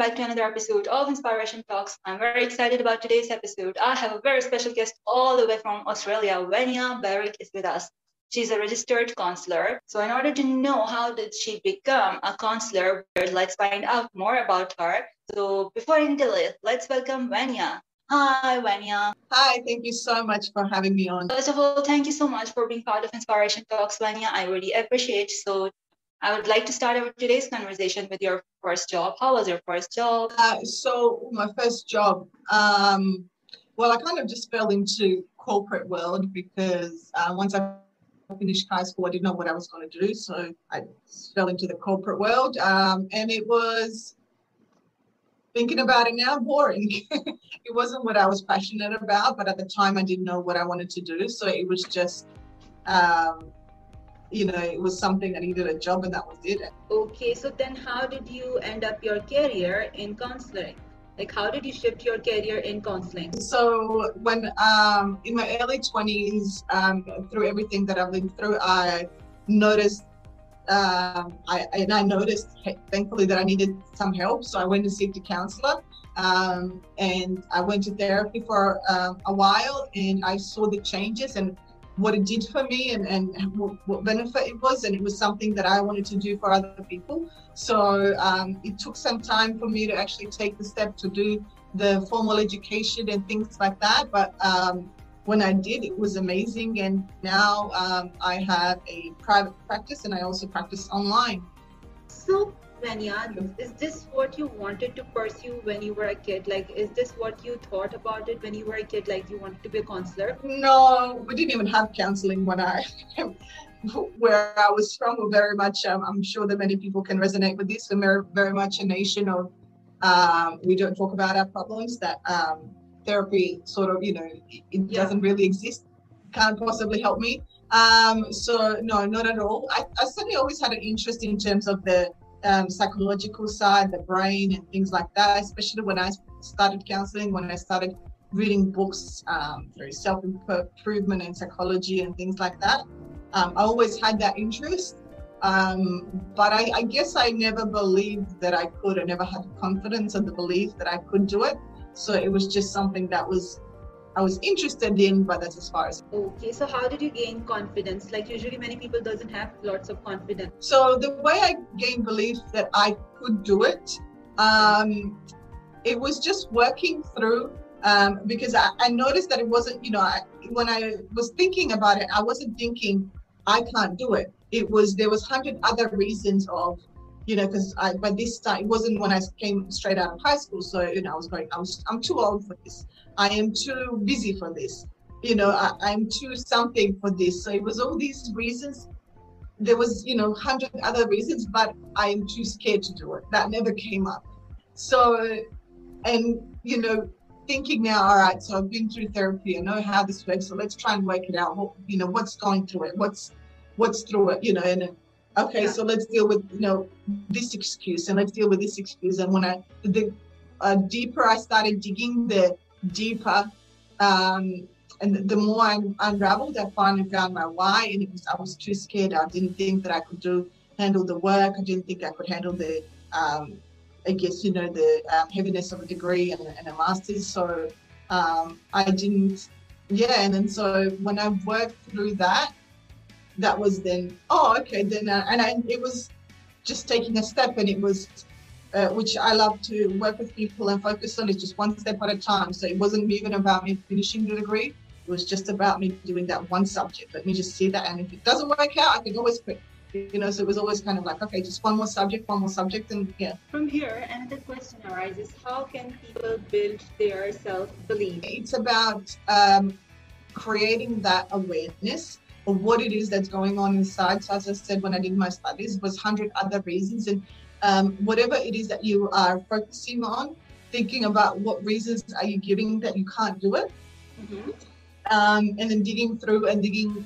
back to another episode of Inspiration Talks. I'm very excited about today's episode. I have a very special guest all the way from Australia. Vanya Barrick is with us. She's a registered counselor. So, in order to know how did she become a counselor, let's find out more about her. So, before I it, let's welcome Vanya. Hi, Vanya. Hi, thank you so much for having me on. First of all, thank you so much for being part of Inspiration Talks, Vanya. I really appreciate. So, I would like to start our today's conversation with your first job. How was your first job? Uh, so my first job, um, well, I kind of just fell into corporate world because uh, once I finished high school, I didn't know what I was going to do, so I fell into the corporate world, um, and it was thinking about it now boring. it wasn't what I was passionate about, but at the time I didn't know what I wanted to do, so it was just. Um, you know, it was something I needed a job and that was it. Okay, so then how did you end up your career in counseling? Like, how did you shift your career in counseling? So, when um, in my early 20s, um, through everything that I've been through, I noticed, um, I, and I noticed, thankfully, that I needed some help. So, I went to seek a counselor. Um, and I went to therapy for um, a while and I saw the changes and what it did for me and, and what, what, benefit it was. And it was something that I wanted to do for other people. So um, it took some time for me to actually take the step to do the formal education and things like that. But um, when I did, it was amazing. And now um, I have a private practice and I also practice online. So Vanya, is this what you wanted to pursue when you were a kid? Like, is this what you thought about it when you were a kid? Like, you wanted to be a counselor? No, we didn't even have counseling when I, where I was from. We're very much, um, I'm sure that many people can resonate with this. We're very much a nation of, um, we don't talk about our problems, that um, therapy sort of, you know, it, it yeah. doesn't really exist, can't possibly help me. Um, so no, not at all. I, I certainly always had an interest in terms of the um, psychological side, the brain, and things like that. Especially when I started counseling, when I started reading books um, through self improvement and psychology and things like that. Um, I always had that interest, um, but I, I, guess I never believed that I could. I never had confidence and the belief that I could do it. So it was just something that was I was interested in, but that's as far as. Okay, so how did you gain confidence? Like usually, many people doesn't have lots of confidence. So the way I gained belief that I could do it, um, it was just working through. Um, because I, I, noticed that it wasn't, you know, I, when I was thinking about it, I wasn't thinking I can't do it. It was there was hundred other reasons of you know, because I by this time it wasn't when I came straight out of high school. So you know, I was going, I was, I'm too old for this. I am too busy for this. You know, I, I'm too something for this. So it was all these reasons. There was, you know, hundred other reasons, but I am too scared to do it. That never came up. So, and you know, thinking now, all right, so I've been through therapy. I know how this works. So let's try and work it out. What, you know, what's going through it? What's what's through it? You know, and okay, yeah. so let's deal with you know this excuse and let's deal with this excuse. And when I the uh, deeper I started digging, the deeper. Um, and the more I unraveled, I finally found my why. And it was I was too scared. I didn't think that I could do handle the work. I didn't think I could handle the, um, I guess you know the um, heaviness of a degree and, and a master's. So um, I didn't. Yeah, and then so when I worked through that, that was then oh okay then uh, and I, it was just taking a step and it was uh, which I love to work with people and focus on is just one step at a time. So it wasn't even about me finishing the degree. It was just about me doing that one subject. Let me just see that. And if it doesn't work out, I can always quit. You know, so it was always kind of like, okay, just one more subject, one more subject, and yeah. From here, another question arises how can people build their self belief? It's about um, creating that awareness of what it is that's going on inside. So, as I said, when I did my studies, was 100 other reasons. And um, whatever it is that you are focusing on, thinking about what reasons are you giving that you can't do it, mm-hmm. um, and then digging through and digging,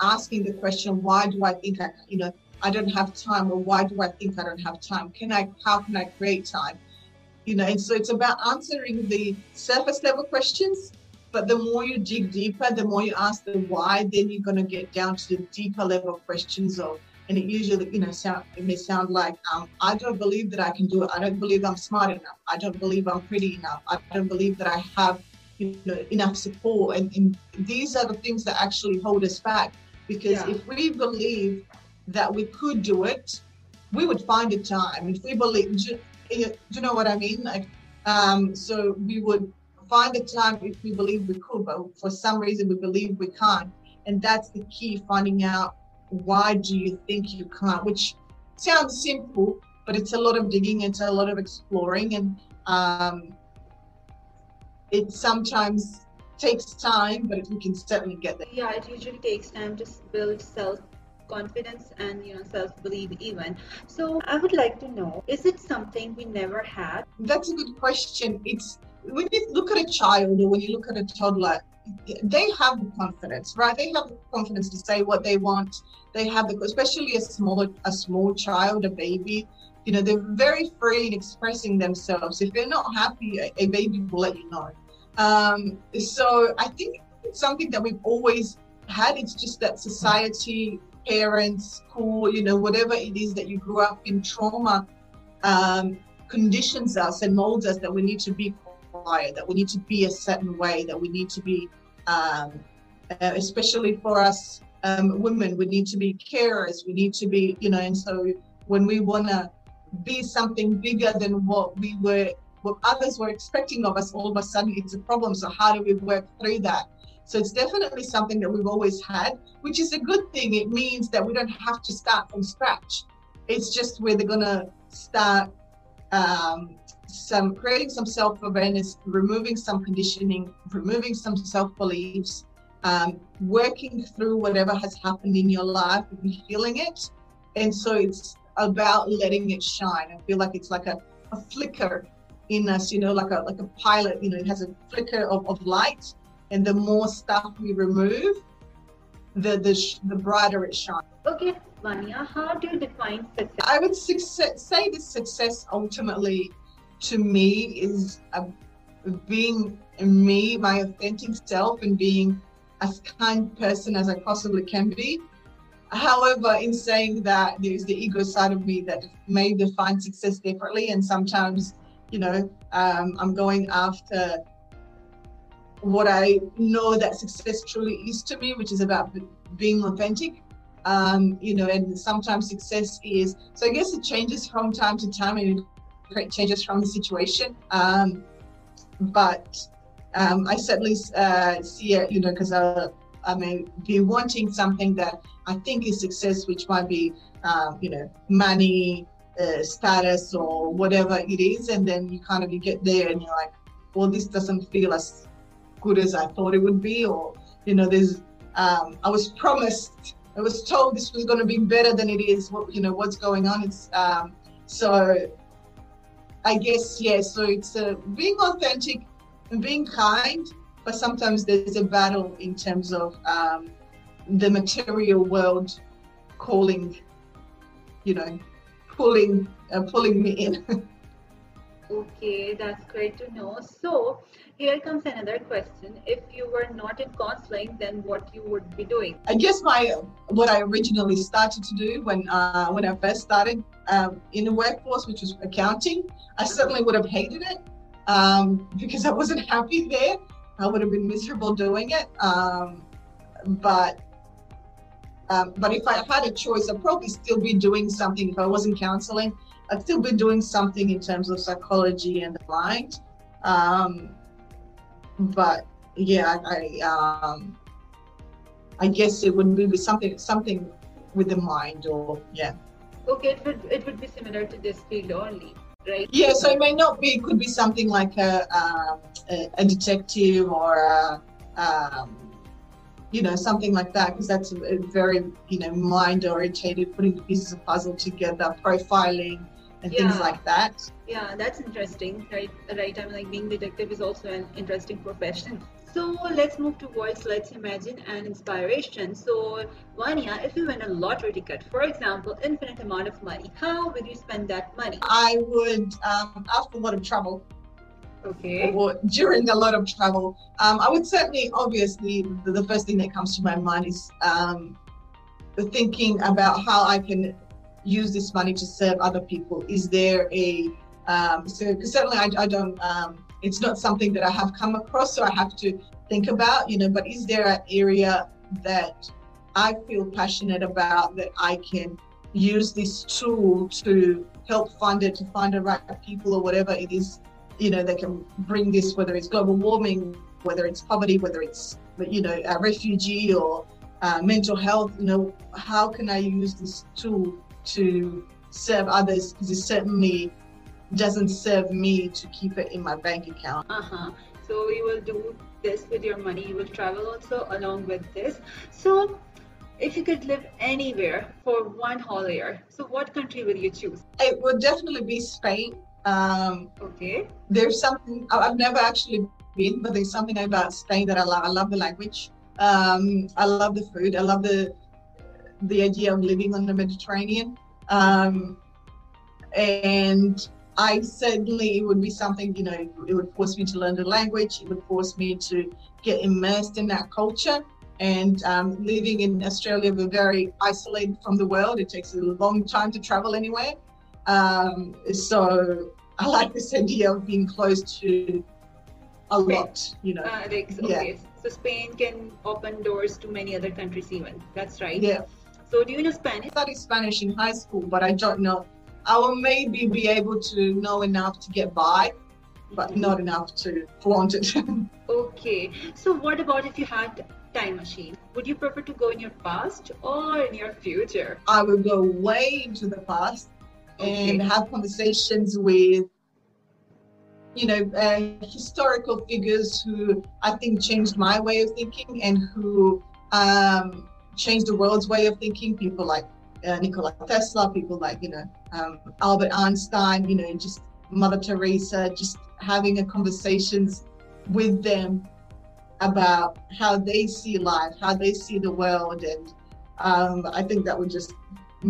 asking the question, why do I think I, you know, I don't have time, or why do I think I don't have time? Can I, how can I create time? You know, and so it's about answering the surface level questions, but the more you dig deeper, the more you ask the why, then you're going to get down to the deeper level questions of and it usually, you know, sound it may sound like um, I don't believe that I can do it. I don't believe I'm smart enough. I don't believe I'm pretty enough. I don't believe that I have, you know, enough support. And, and these are the things that actually hold us back. Because yeah. if we believe that we could do it, we would find a time. If we believe, do you know what I mean? Like, um, so we would find the time if we believe we could, but for some reason we believe we can't. And that's the key, finding out why do you think you can't, which sounds simple, but it's a lot of digging, it's a lot of exploring, and um, it sometimes takes time, but we can certainly get there. Yeah, it usually takes time to build self confidence and you know self-belief even so i would like to know is it something we never had that's a good question it's when you look at a child or when you look at a toddler they have the confidence, right? They have the confidence to say what they want. They have the, especially a small, a small child, a baby. You know, they're very free in expressing themselves. If they're not happy, a, a baby will let you know. Um, so I think it's something that we've always had. It's just that society, parents, school, you know, whatever it is that you grew up in, trauma um, conditions us and molds us that we need to be quiet, that we need to be a certain way, that we need to be, um, uh, especially for us um, women, we need to be carers, we need to be, you know, and so when we want to be something bigger than what we were, what others were expecting of us, all of a sudden it's a problem. So how do we work through that? So it's definitely something that we've always had, which is a good thing. It means that we don't have to start from scratch. It's just where they're gonna start um, some creating some self-awareness, removing some conditioning, removing some self-beliefs, um, working through whatever has happened in your life and healing it. And so it's about letting it shine. I feel like it's like a, a flicker in us, you know, like a like a pilot, you know, it has a flicker of, of light. And the more stuff we remove, the the, the brighter it shines. Okay, Vania, how do you define success? I would success, say the success ultimately to me is a, being me, my authentic self, and being as kind person as I possibly can be. However, in saying that, there's the ego side of me that may define success differently, and sometimes, you know, um, I'm going after what I know that success truly is to me, which is about being authentic. Um, you know, and sometimes success is so. I guess it changes from time to time, and great changes from the situation. Um, but um, I certainly uh, see it, you know, because I, I may be wanting something that I think is success, which might be, um, you know, money, uh, status, or whatever it is, and then you kind of you get there and you're like, well, this doesn't feel as good as I thought it would be, or you know, there's um, I was promised, I was told this was going to be better than it is. What you know, what's going on? It's um, so I guess, yeah, so it's uh, being authentic and being kind, but sometimes there's a battle in terms of um, the material world calling, you know, pulling, uh, pulling me in. okay, that's great to know. So, here comes another question. If you were not in counseling, then what you would be doing? I guess my what I originally started to do when uh, when I first started um, in the workforce, which was accounting, I certainly would have hated it um, because I wasn't happy there. I would have been miserable doing it. Um, but um, but if I had a choice, I'd probably still be doing something. If I wasn't counseling, I'd still be doing something in terms of psychology and the mind. Um, but yeah, I um, I guess it would be something something with the mind or yeah. Okay, it would it would be similar to this field only, right? Yeah, so it may not be. It could be something like a um, a, a, detective or a, um, you know something like that because that's a, a very you know mind orientated, putting the pieces of puzzle together, profiling and yeah. things like that. Yeah, that's interesting, right? Right. I mean, like being detective is also an interesting profession. So let's move towards let's imagine an inspiration. So Vania, if you win a lottery ticket, for example, infinite amount of money, how would you spend that money? I would um, after a lot of trouble. Okay. Or during a lot of travel, um, I would certainly, obviously, the, the, first thing that comes to my mind is um, thinking about how I can use this money to serve other people. Is there a um, so certainly I, I don't um, it's not something that I have come across, so I have to think about, you know, but is there an area that I feel passionate about that I can use this tool to help fund it, to find the right people or whatever it is, you know, that can bring this, whether it's global warming, whether it's poverty, whether it's, you know, a refugee or uh, mental health, you know, how can I use this tool to serve others? Because it certainly doesn't serve me to keep it in my bank account. Uh-huh. So you will do this with your money. You will travel also along with this. So if you could live anywhere for one whole year, so what country would you choose? It would definitely be Spain. Um, okay. There's something I've never actually been, but there's something about Spain that I love. I love the language. Um, I love the food. I love the the idea of living on the Mediterranean. Um, and I certainly it would be something, you know, it would force me to learn the language. It would force me to get immersed in that culture. And um, living in Australia, we're very isolated from the world. It takes a long time to travel anywhere. Um, so I like this idea of being close to a lot, you know. Uh, like, okay. Yeah. So Spain can open doors to many other countries even. That's right. Yeah. So do you know Spanish? I studied Spanish in high school, but I don't know I will maybe be able to know enough to get by, but not enough to flaunt it. okay. So what about if you had time machine? Would you prefer to go in your past or in your future? I would go way into the past okay. and have conversations with you know, uh, historical figures who I think changed my way of thinking and who um, changed the world's way of thinking. People like uh, Nikola Tesla, people like, you know, um, Albert Einstein, you know, just Mother Teresa, just having a conversations with them about how they see life, how they see the world. And um, I think that would just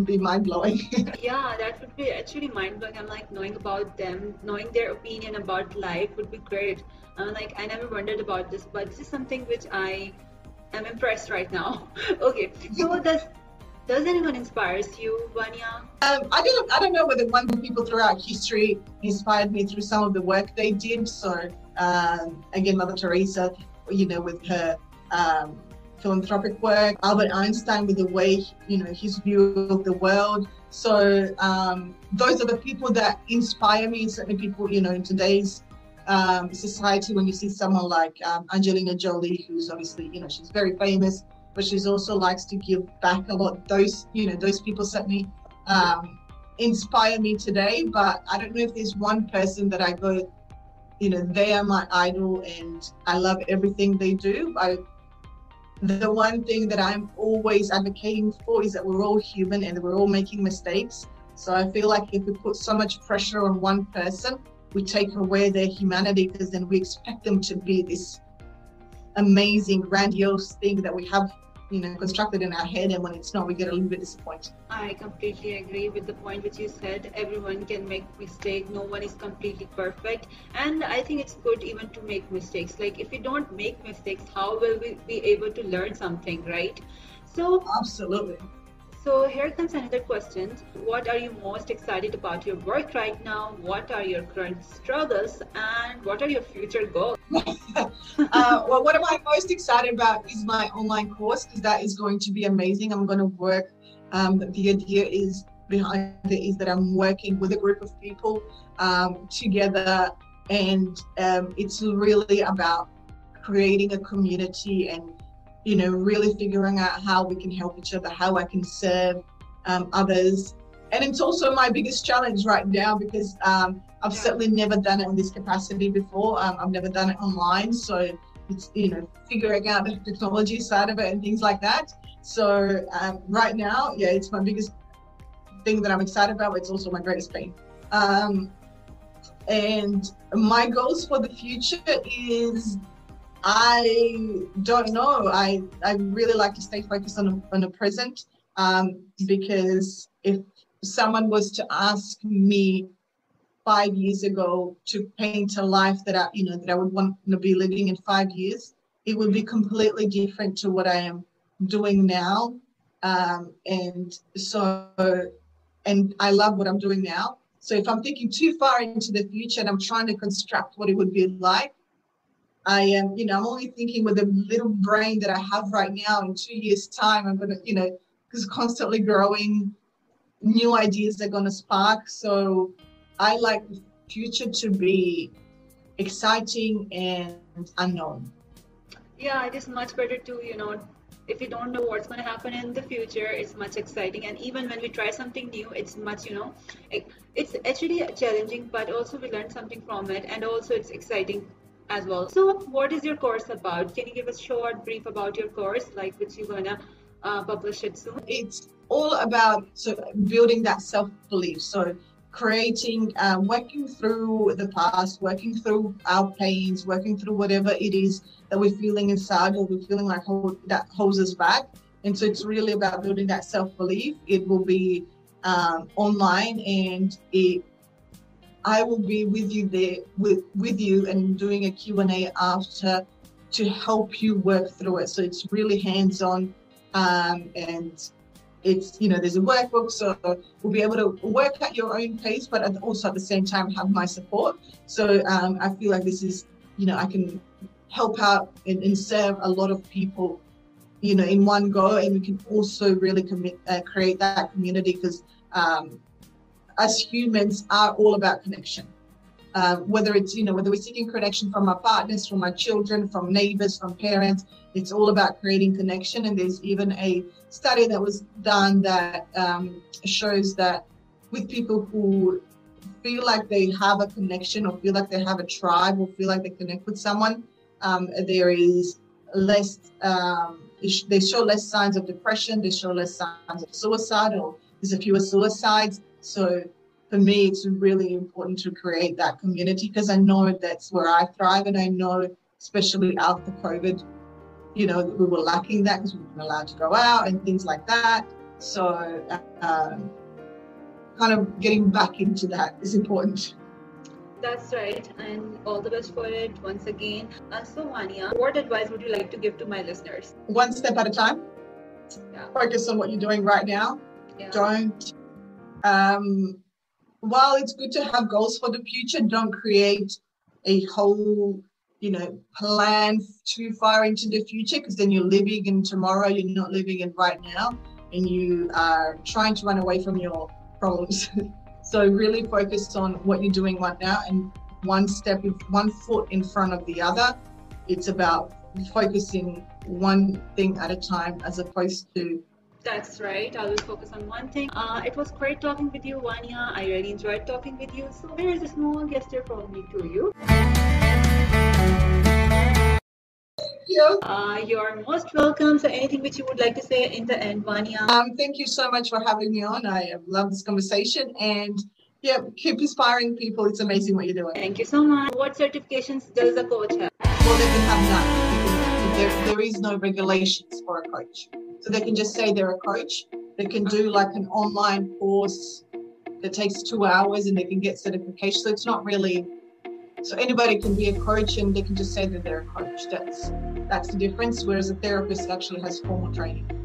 be mind blowing. yeah, that would be actually mind blowing. I'm like knowing about them, knowing their opinion about life would be great. I'm like, I never wondered about this, but this is something which I am impressed right now. okay, so does does anyone inspires you, Vanya? Um, I don't. I don't know whether one of the people throughout history inspired me through some of the work they did. So um, again, Mother Teresa, you know, with her um, philanthropic work, Albert Einstein with the way you know his view of the world. So um, those are the people that inspire me. Certainly, people you know in today's um, society, when you see someone like um, Angelina Jolie, who's obviously you know she's very famous but she's also likes to give back a lot. Those, you know, those people certainly um, inspire me today. But I don't know if there's one person that I go, you know, they are my idol and I love everything they do. I, the one thing that I'm always advocating for is that we're all human and we're all making mistakes. So I feel like if we put so much pressure on one person, we take away their humanity because then we expect them to be this amazing, grandiose thing that we have you know constructed in our head and when it's not we get a little bit disappointed. I completely agree with the point which you said. Everyone can make mistake. No one is completely perfect. And i think it's good even to make mistakes. Like if we don't make mistakes how will we be able to learn something right? So absolutely so here comes another question. What are you most excited about your work right now? What are your current struggles and what are your future goals? uh, well, what am I most excited about is my online course because that is going to be amazing. I'm going to work. Um, the idea is behind it is that I'm working with a group of people um, together, and um, it's really about creating a community and you know, really figuring out how we can help each other, how I can serve um, others. And it's also my biggest challenge right now because um, I've certainly never done it in this capacity before. Um, I've never done it online. So it's, you know, figuring out the technology side of it and things like that. So um, right now, yeah, it's my biggest thing that I'm excited about. It's also my greatest pain. Um, and my goals for the future is I don't know. I, I really like to stay focused on, on the present um, because if someone was to ask me five years ago to paint a life that I, you know, that I would want to be living in five years, it would be completely different to what I am doing now. Um, and so, and I love what I'm doing now. So if I'm thinking too far into the future and I'm trying to construct what it would be like, I am, you know, I'm only thinking with the little brain that I have right now. In two years' time, I'm gonna, you know, because constantly growing, new ideas are gonna spark. So I like the future to be exciting and unknown. Yeah, it is much better to, you know, if you don't know what's going to happen in the future it's much exciting and even when we try something new it's much you know it, it's actually challenging but also we learn something from it and also it's exciting as well so what is your course about can you give a short brief about your course like which you're gonna uh, publish it soon it's all about building that self-belief so creating, uh, working through the past, working through our pains, working through whatever it is that we're feeling inside or we're feeling like hold, that holds us back. And so it's really about building that self belief. It will be um, online and it, I will be with you there with, with you and doing a Q&A after to help you work through it. So it's really hands on um, and it's you know there's a workbook so we'll be able to work at your own pace but also at the same time have my support so um, i feel like this is you know i can help out and, and, serve a lot of people you know in one go and we can also really commit uh, create that community because um, as humans are all about connection. Um, whether it's you know whether we're seeking connection from our partners from our children from neighbors from parents it's all about creating connection. And there's even a study that was done that um, shows that with people who feel like they have a connection or feel like they have a tribe or feel like they connect with someone um, there is less um, they show less signs of depression they show less signs of suicide or there's fewer suicides so for me, it's really important to create that community because I know that's where I thrive. And I know, especially after COVID, you know, we were lacking that because we weren't allowed to go out and things like that. So, um, kind of getting back into that is important. That's right, and all the best for it once again. Uh, so, Vania, what advice would you like to give to my listeners? One step at a time. Yeah. Focus on what you're doing right now. Yeah. Don't um, while it's good to have goals for the future, don't create a whole, you know, plan too far into the future because then you're living in tomorrow, you're not living in right now, and you are trying to run away from your problems. so really focus on what you're doing right now and one step, one foot in front of the other. It's about focusing one thing at a time as opposed to that's right. I will focus on one thing. Uh, it was great talking with you, Vanya. I really enjoyed talking with you. So there is a small gesture from me to you. Yeah. Uh, you're most welcome. So anything which you would like to say in the end, Vanya? Um, thank you so much for having me on. I love this conversation and yeah, keep inspiring people. It's amazing what you're doing. Thank you so much. What certifications does a coach have? Well, they can have none. There, there is no regulations for a coach. So they can just say they're a coach. They can do like an online course that takes two hours and they can get certification. So it's not really so anybody can be a coach and they can just say that they're a coach. That's that's the difference. Whereas a therapist actually has formal training.